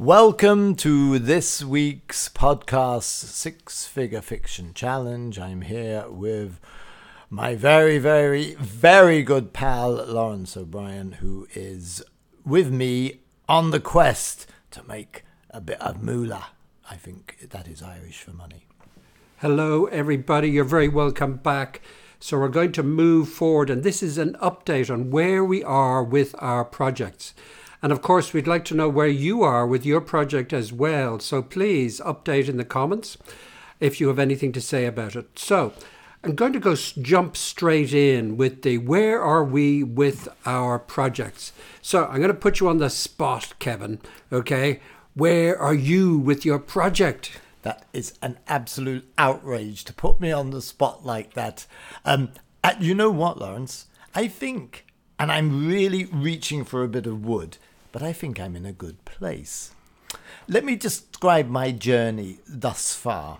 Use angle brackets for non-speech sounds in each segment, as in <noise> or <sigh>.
Welcome to this week's podcast, Six Figure Fiction Challenge. I'm here with my very, very, very good pal, Laurence O'Brien, who is with me on the quest to make a bit of moolah. I think that is Irish for money. Hello, everybody. You're very welcome back. So, we're going to move forward, and this is an update on where we are with our projects. And of course, we'd like to know where you are with your project as well. So please update in the comments if you have anything to say about it. So I'm going to go jump straight in with the where are we with our projects. So I'm going to put you on the spot, Kevin. Okay. Where are you with your project? That is an absolute outrage to put me on the spot like that. Um, you know what, Laurence? I think, and I'm really reaching for a bit of wood, but I think I'm in a good place. Let me describe my journey thus far.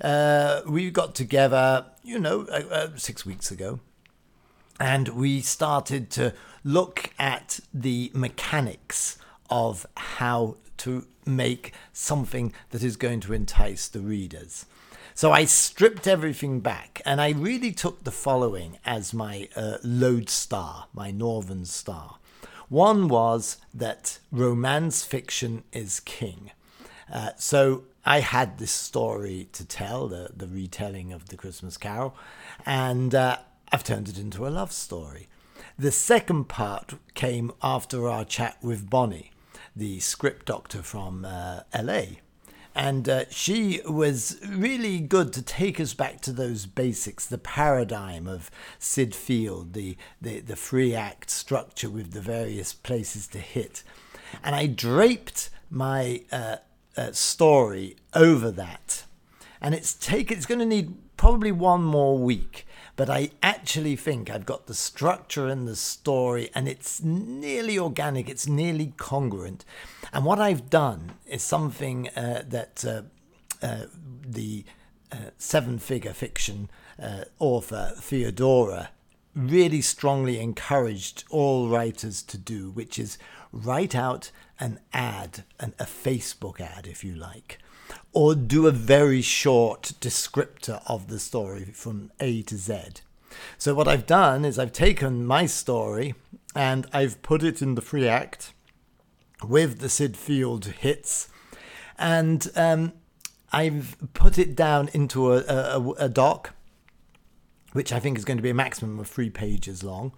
Uh, we got together, you know, uh, uh, six weeks ago, and we started to look at the mechanics of how to make something that is going to entice the readers. So I stripped everything back and I really took the following as my uh, lodestar, my northern star. One was that romance fiction is king. Uh, so I had this story to tell, the, the retelling of the Christmas Carol, and uh, I've turned it into a love story. The second part came after our chat with Bonnie, the script doctor from uh, LA. And uh, she was really good to take us back to those basics, the paradigm of Syd Field, the, the, the three act structure with the various places to hit. And I draped my uh, uh, story over that. And it's take it's going to need probably one more week but I actually think I've got the structure and the story, and it's nearly organic, it's nearly congruent. And what I've done is something uh, that uh, uh, the uh, seven figure fiction uh, author Theodora really strongly encouraged all writers to do, which is write out an ad, an, a Facebook ad, if you like or do a very short descriptor of the story from A to Z. So, what I've done is I've taken my story and I've put it in the three act with the Syd Field hits, and um, I've put it down into a, a, a doc, which I think is going to be a maximum of three pages long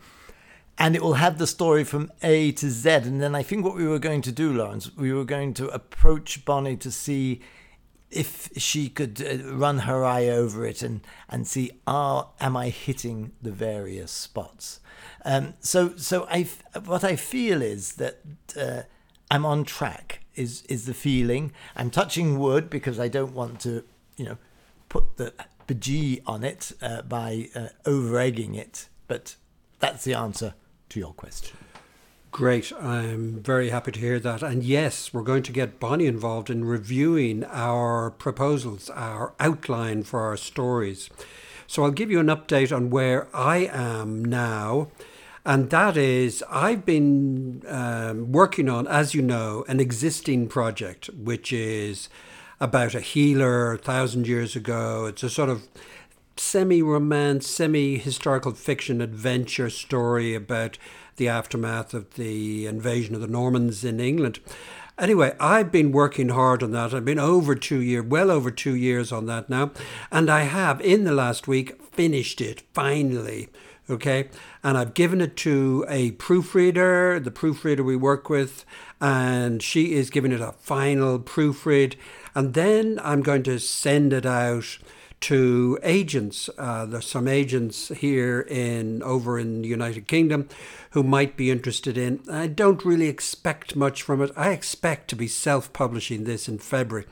and it will have the story from A to Z. And then I think what we were going to do, Laurence, we were going to approach Bonnie to see if she could uh, run her eye over it and, and see, are, am I hitting the various spots? Um, so so I, what I feel is that uh, I'm on track, is, is the feeling. I'm touching wood because I don't want to, you know, put the bejee on it uh, by uh, over egging it. But that's the answer to your question. Great. I'm very happy to hear that. And yes, we're going to get Bonnie involved in reviewing our proposals, our outline for our stories. So I'll give you an update on where I am now. And that is, I've been um, working on, as you know, an existing project, which is about a healer a thousand years ago. It's a sort of semi romance, semi historical fiction adventure story about the aftermath of the invasion of the Normans in England. Anyway, I've been working hard on that. I've been over two years, well over two years on that now. And I have, in the last week, finished it finally. Okay. And I've given it to a proofreader, the proofreader we work with, and she is giving it a final proofread. And then I'm going to send it out to agents. Uh, there's some agents here in over in the United Kingdom who might be interested in. I don't really expect much from it. I expect to be self-publishing this in February.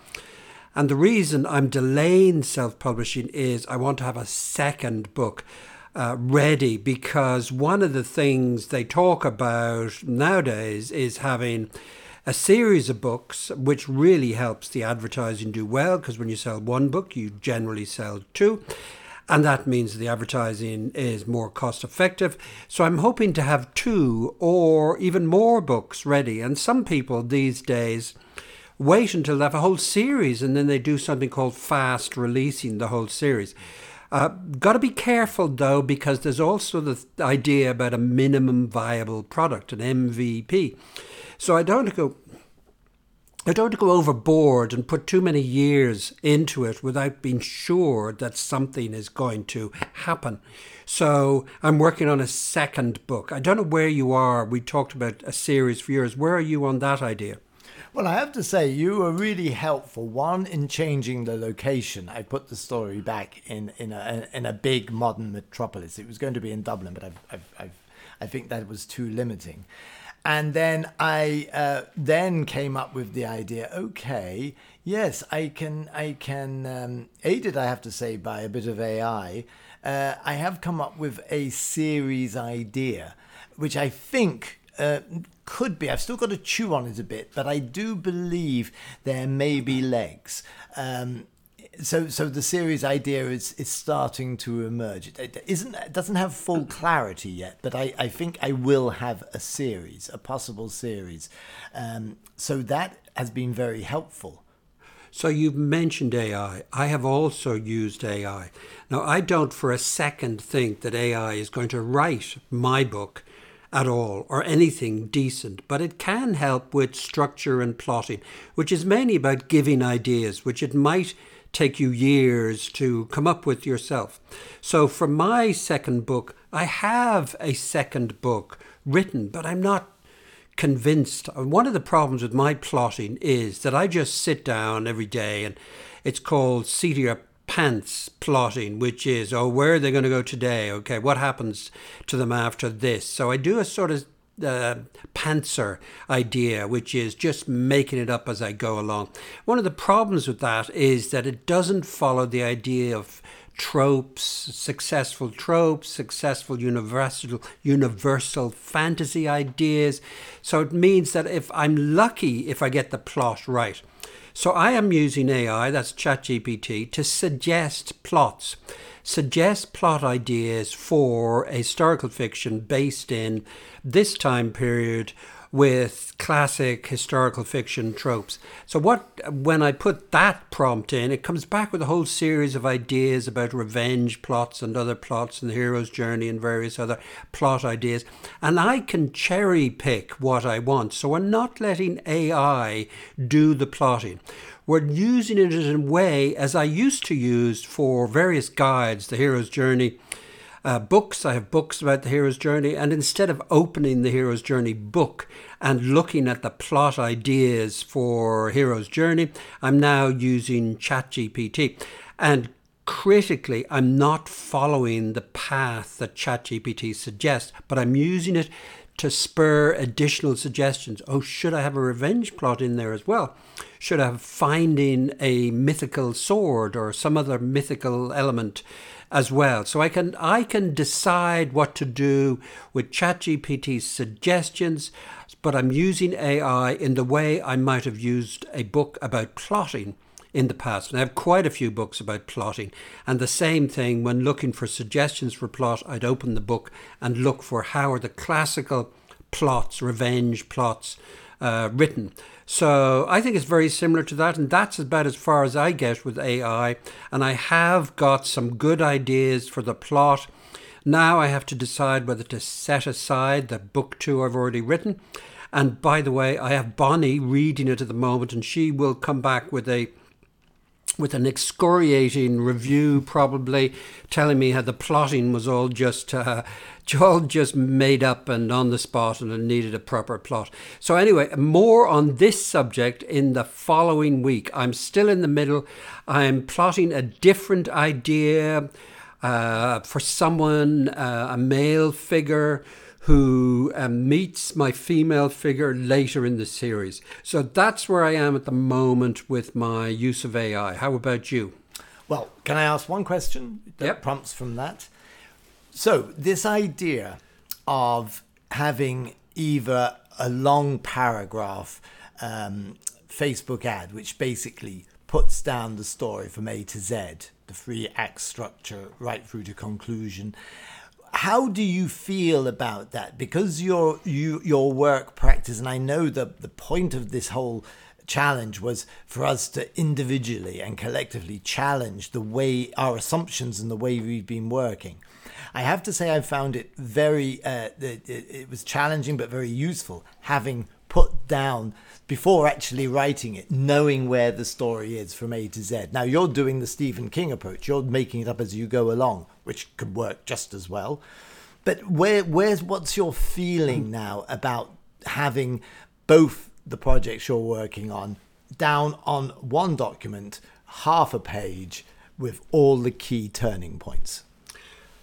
And the reason I'm delaying self-publishing is I want to have a second book. Uh, ready because one of the things they talk about nowadays is having a series of books, which really helps the advertising do well because when you sell one book, you generally sell two. And that means the advertising is more cost effective. So I'm hoping to have two or even more books ready. And some people these days wait until they have a whole series and then they do something called fast releasing the whole series. Uh, Got to be careful though, because there's also the idea about a minimum viable product, an MVP. So I don't go. I don't go overboard and put too many years into it without being sure that something is going to happen. So I'm working on a second book. I don't know where you are. We talked about a series for years. Where are you on that idea? Well, I have to say, you were really helpful. One, in changing the location. I put the story back in, in, a, in a big modern metropolis. It was going to be in Dublin, but I've, I've, I've, I think that was too limiting. And then I uh, then came up with the idea. Okay, yes, I can. I can. Um, aided, I have to say, by a bit of AI. Uh, I have come up with a series idea, which I think uh, could be. I've still got to chew on it a bit, but I do believe there may be legs. Um, so, so the series idea is is starting to emerge. It, it isn't it doesn't have full clarity yet, but I, I think I will have a series, a possible series. Um, so that has been very helpful. So you've mentioned AI. I have also used AI. Now I don't for a second think that AI is going to write my book at all or anything decent, but it can help with structure and plotting, which is mainly about giving ideas, which it might take you years to come up with yourself. So for my second book, I have a second book written, but I'm not convinced. Uh, one of the problems with my plotting is that I just sit down every day and it's called Celia pants plotting, which is, oh, where are they going to go today? Okay, what happens to them after this? So I do a sort of uh, pantser idea, which is just making it up as I go along. One of the problems with that is that it doesn't follow the idea of tropes, successful tropes, successful universal universal fantasy ideas. So it means that if I'm lucky if I get the plot right, so I am using AI, that's ChatGPT, to suggest plots, suggest plot ideas for a historical fiction based in this time period with classic historical fiction tropes. So what when I put that prompt in, it comes back with a whole series of ideas about revenge plots and other plots and the hero's journey and various other plot ideas. And I can cherry pick what I want. So we're not letting AI do the plotting. We're using it in a way as I used to use for various guides, the hero's journey uh, books. I have books about the hero's journey, and instead of opening the hero's journey book and looking at the plot ideas for hero's journey, I'm now using ChatGPT. And critically, I'm not following the path that ChatGPT suggests, but I'm using it to spur additional suggestions. Oh, should I have a revenge plot in there as well? Should I have finding a mythical sword or some other mythical element? as well. So I can I can decide what to do with ChatGPT's suggestions, but I'm using AI in the way I might have used a book about plotting in the past. And I have quite a few books about plotting. And the same thing when looking for suggestions for plot, I'd open the book and look for how are the classical plots, revenge plots, uh, written. So I think it's very similar to that, and that's about as far as I get with AI. And I have got some good ideas for the plot. Now I have to decide whether to set aside the book two I've already written. And by the way, I have Bonnie reading it at the moment, and she will come back with a with an excoriating review, probably telling me how the plotting was all just uh, <laughs> all just made up and on the spot and it needed a proper plot. So, anyway, more on this subject in the following week. I'm still in the middle. I'm plotting a different idea uh, for someone, uh, a male figure who um, meets my female figure later in the series. So that's where I am at the moment with my use of AI. How about you? Well, can I ask one question that yep. prompts from that? So, this idea of having either a long paragraph um, Facebook ad, which basically puts down the story from A to Z, the three act structure right through to conclusion, how do you feel about that? Because your you your work practice, and I know that the point of this whole challenge was for us to individually and collectively challenge the way our assumptions and the way we've been working. I have to say, I found it very, uh, it, it was challenging but very useful having put down before actually writing it, knowing where the story is from A to Z. Now, you're doing the Stephen King approach, you're making it up as you go along, which could work just as well. But where, where's what's your feeling hmm. now about having both the projects you're working on down on one document, half a page, with all the key turning points?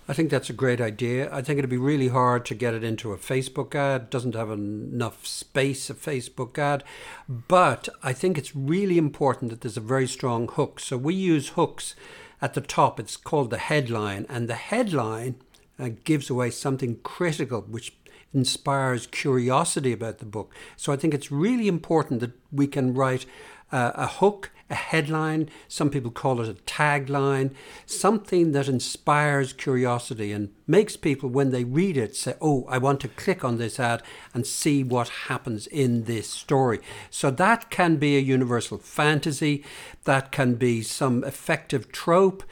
I think that's a great idea. I think it'd be really hard to get it into a Facebook ad. It doesn't have enough space, a Facebook ad. But I think it's really important that there's a very strong hook. So we use hooks at the top. It's called the headline. And the headline uh, gives away something critical, which inspires curiosity about the book. So I think it's really important that we can write uh, a hook, a headline, some people call it a tagline, something that inspires curiosity and makes people, when they read it, say, Oh, I want to click on this ad and see what happens in this story. So that can be a universal fantasy, that can be some effective trope.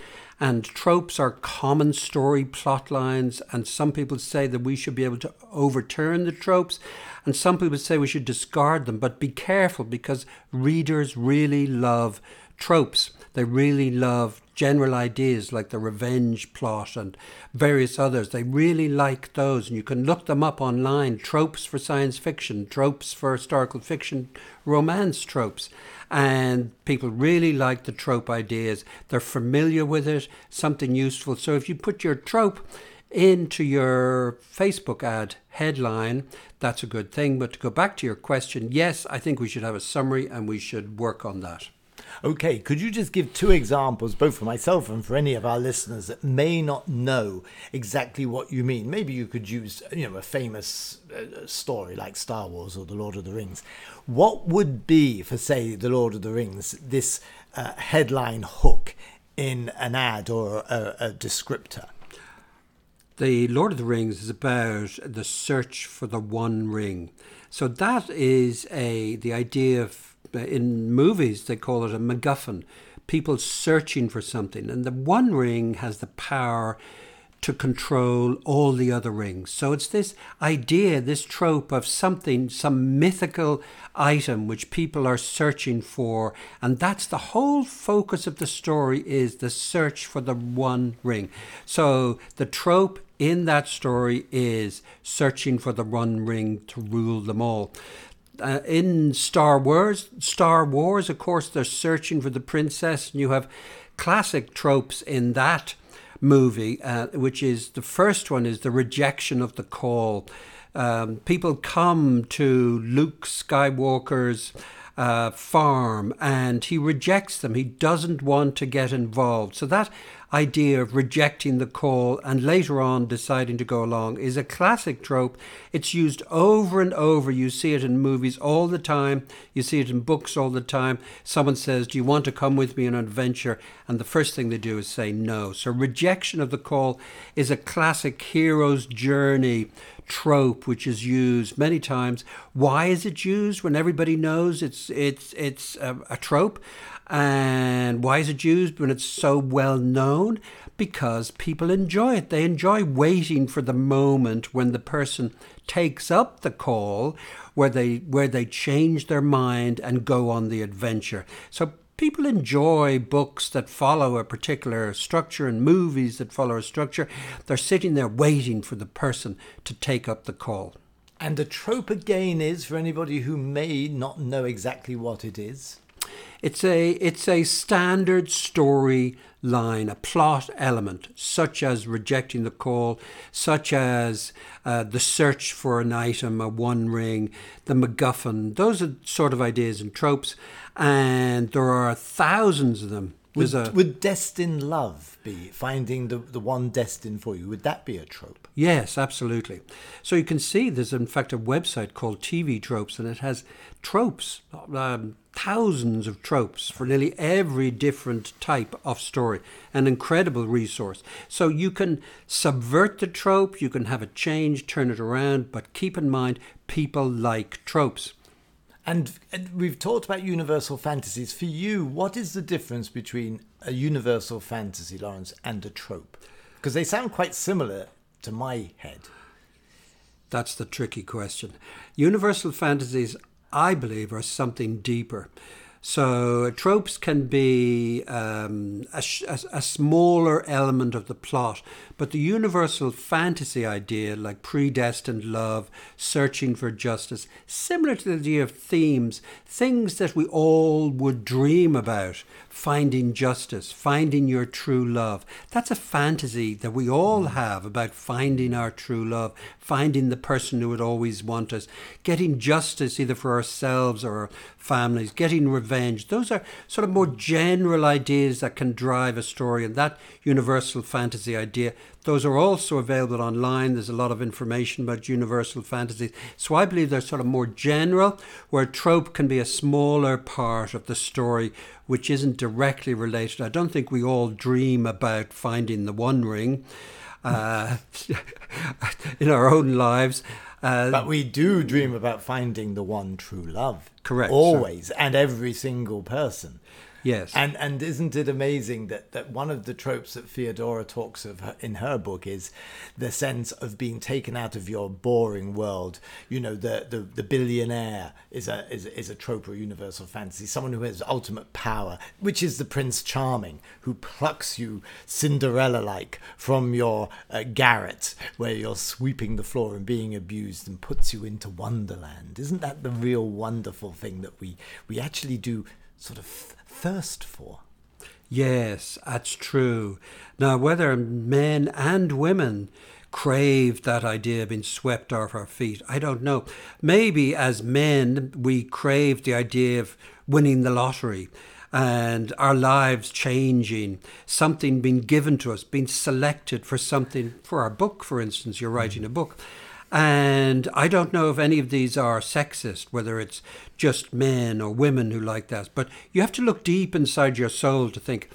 And tropes are common story plot lines, and some people say that we should be able to overturn the tropes, and some people say we should discard them. But be careful because readers really love tropes. They really love general ideas like the revenge plot and various others. They really like those, and you can look them up online tropes for science fiction, tropes for historical fiction, romance tropes and people really like the trope ideas. They're familiar with it, something useful. So if you put your trope into your Facebook ad headline, that's a good thing. But to go back to your question, yes, I think we should have a summary and we should work on that. Okay, could you just give two examples, both for myself and for any of our listeners that may not know exactly what you mean? Maybe you could use, you know, a famous uh, story like Star Wars or The Lord of the Rings. What would be, for say, The Lord of the Rings, this uh, headline hook in an ad or a, a descriptor? The Lord of the Rings is about the search for the One Ring. So that is a the idea of in movies they call it a MacGuffin, people searching for something, and the One Ring has the power to control all the other rings. So it's this idea, this trope of something, some mythical item which people are searching for, and that's the whole focus of the story is the search for the one ring. So the trope in that story is searching for the one ring to rule them all uh, in Star Wars, Star Wars, of course, they're searching for the princess, and you have classic tropes in that movie, uh, which is the first one is the rejection of the call. Um, people come to Luke Skywalker's uh, farm and he rejects them. He doesn't want to get involved. So that idea of rejecting the call and later on deciding to go along is a classic trope. It's used over and over. You see it in movies all the time. You see it in books all the time. Someone says, Do you want to come with me on an adventure? And the first thing they do is say no. So rejection of the call is a classic hero's journey trope which is used many times. Why is it used when everybody knows it's it's it's a, a trope? And why is it used when it's so well known? Because people enjoy it. They enjoy waiting for the moment when the person takes up the call where they where they change their mind and go on the adventure. So people enjoy books that follow a particular structure and movies that follow a structure. They're sitting there waiting for the person to take up the call. And the trope again is for anybody who may not know exactly what it is. It's a it's a standard story line, a plot element, such as rejecting the call, such as uh, the search for an item, a one ring, the MacGuffin. Those are sort of ideas and tropes, and there are thousands of them. Would, a, would destined love be finding the, the one destined for you? Would that be a trope? Yes, absolutely. So you can see there's in fact a website called TV Tropes, and it has tropes, um, thousands of tropes for nearly every different type of story. An incredible resource. So you can subvert the trope, you can have it change, turn it around, but keep in mind people like tropes. And, and we've talked about universal fantasies. For you, what is the difference between a universal fantasy, Laurence, and a trope? Because they sound quite similar to my head. That's the tricky question. Universal fantasies, I believe, are something deeper. So tropes can be um, a, a, a, smaller element of the plot, but the universal fantasy idea, like predestined love, searching for justice, similar to the idea of themes, things that we all would dream about, finding justice, finding your true love. That's a fantasy that we all have about finding our true love, finding the person who would always want us, getting justice either for ourselves or our families, getting revenge. Those are sort of more general ideas that can drive a story, and that universal fantasy idea. Those are also available online. There's a lot of information about universal fantasies. So I believe they're sort of more general, where trope can be a smaller part of the story, which isn't directly related. I don't think we all dream about finding the One Ring uh, <laughs> in our own lives. Uh, but we do dream about finding the one true love. Correct. Always and every single person. Yes. And and isn't it amazing that, that one of the tropes that Theodora talks of in her book is the sense of being taken out of your boring world. You know, the the, the billionaire is a is, is a trope or universal fantasy. Someone who has ultimate power, which is the Prince Charming, who plucks you Cinderella like from your uh, garret where you're sweeping the floor and being abused and puts you into Wonderland. Isn't that the real wonderful thing that we we actually do sort of thirst for. Yes, that's true. Now, whether men and women crave that idea of being swept off our feet, I don't know. Maybe as men, we crave the idea of winning the lottery and our lives changing, something being given to us, being selected for something, for our book, for instance, you're writing a book. And I don't know if any of these are sexist, whether it's just men or women who like that. But you have to look deep inside your soul to think,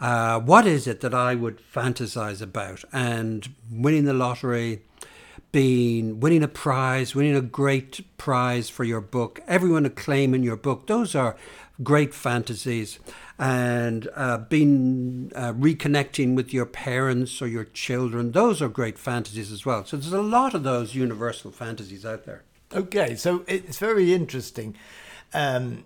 uh, what is it that I would fantasize about? And winning the lottery, being winning a prize, winning a great prize for your book, everyone acclaiming your book, those are great fantasies and uh, being uh, reconnecting with your parents or your children. Those are great fantasies as well. So there's a lot of those universal fantasies out there. Okay, so it's very interesting. Um,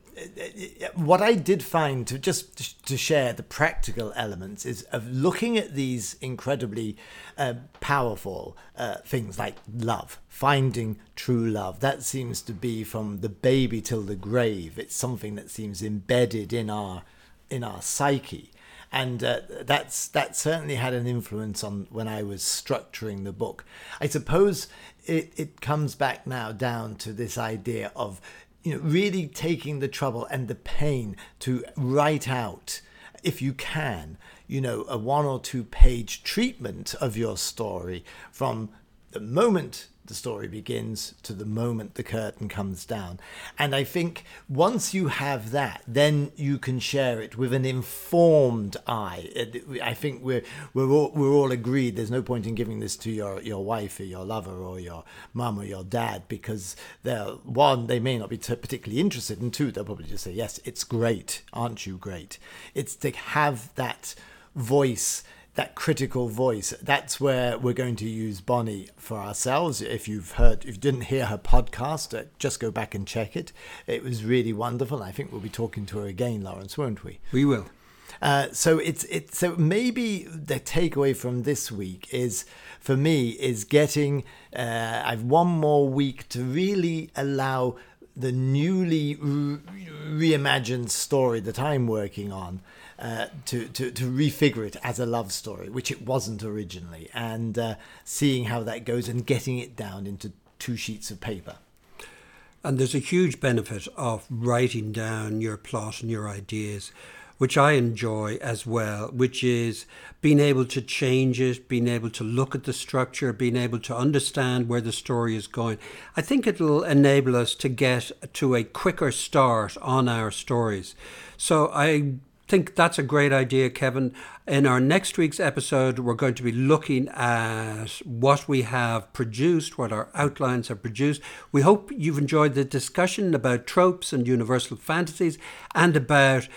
what I did find to just to share the practical elements is of looking at these incredibly uh, powerful uh, things like love, finding true love. That seems to be from the baby till the grave. It's something that seems embedded in our in our psyche and uh, that's that certainly had an influence on when I was structuring the book. I suppose it, it comes back now down to this idea of you know really taking the trouble and the pain to write out if you can you know a one or two page treatment of your story from the moment the story begins to the moment the curtain comes down. And I think once you have that, then you can share it with an informed eye. Uh, I think we're we're all, we're all agreed. There's no point in giving this to your your wife or your lover or your mum or your dad because they're one they may not be particularly interested, and two they'll probably just say yes, it's great, aren't you great? It's to have that voice that critical voice. That's where we're going to use Bonnie for ourselves. If you've heard, if you didn't hear her podcast, uh, just go back and check it. It was really wonderful. I think we'll be talking to her again, Laurence, won't we? We will. Uh, so it's it's so maybe the takeaway from this week is for me is getting uh, I've one more week to really allow the newly re- reimagined story that I'm working on uh, to, to, to refigure it as a love story, which it wasn't originally, and uh, seeing how that goes and getting it down into two sheets of paper. And there's a huge benefit of writing down your plot and your ideas, which I enjoy as well, which is being able to change it, being able to look at the structure, being able to understand where the story is going. I think it'll enable us to get to a quicker start on our stories. So I think that's a great idea, Kevin. In our next week's episode, we're going to be looking at what we have produced, what our outlines have produced. We hope you've enjoyed the discussion about tropes and universal fantasies and about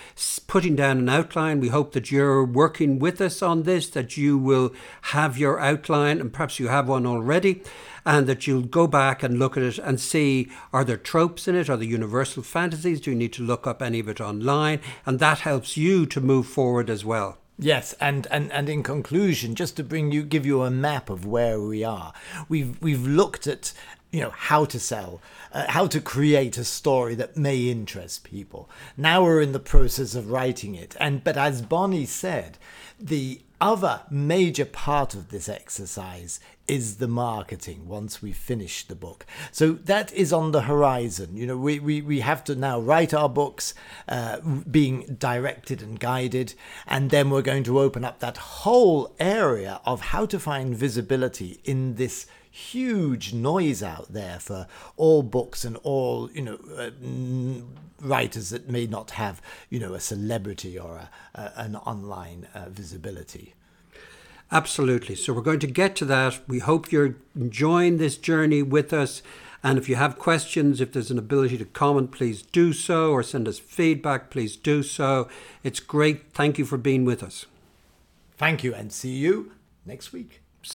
putting down an outline. We hope that you're working with us on this, that you will have your outline, and perhaps you have one already and that you'll go back and look at it and see are there tropes in it? Are there universal fantasies? Do you need to look up any of it online? And that helps you to move forward as well. Yes, and, and, and in conclusion, just to bring you give you a map of where we are, we've we've looked at you know how to sell, uh, how to create a story that may interest people. Now we're in the process of writing it, and but as Bonnie said, the other major part of this exercise is the marketing once we finish the book. So that is on the horizon. You know, we, we, we have to now write our books, uh, being directed and guided, and then we're going to open up that whole area of how to find visibility in this huge noise out there for all books and all you know uh, writers that may not have you know a celebrity or a, an online uh, visibility. Absolutely. So we're going to get to that. We hope you're enjoying this journey with us. And if you have questions, if there's an ability to comment, please do so, or send us feedback, please do so. It's great. Thank you for being with us. Thank you, and see you next week.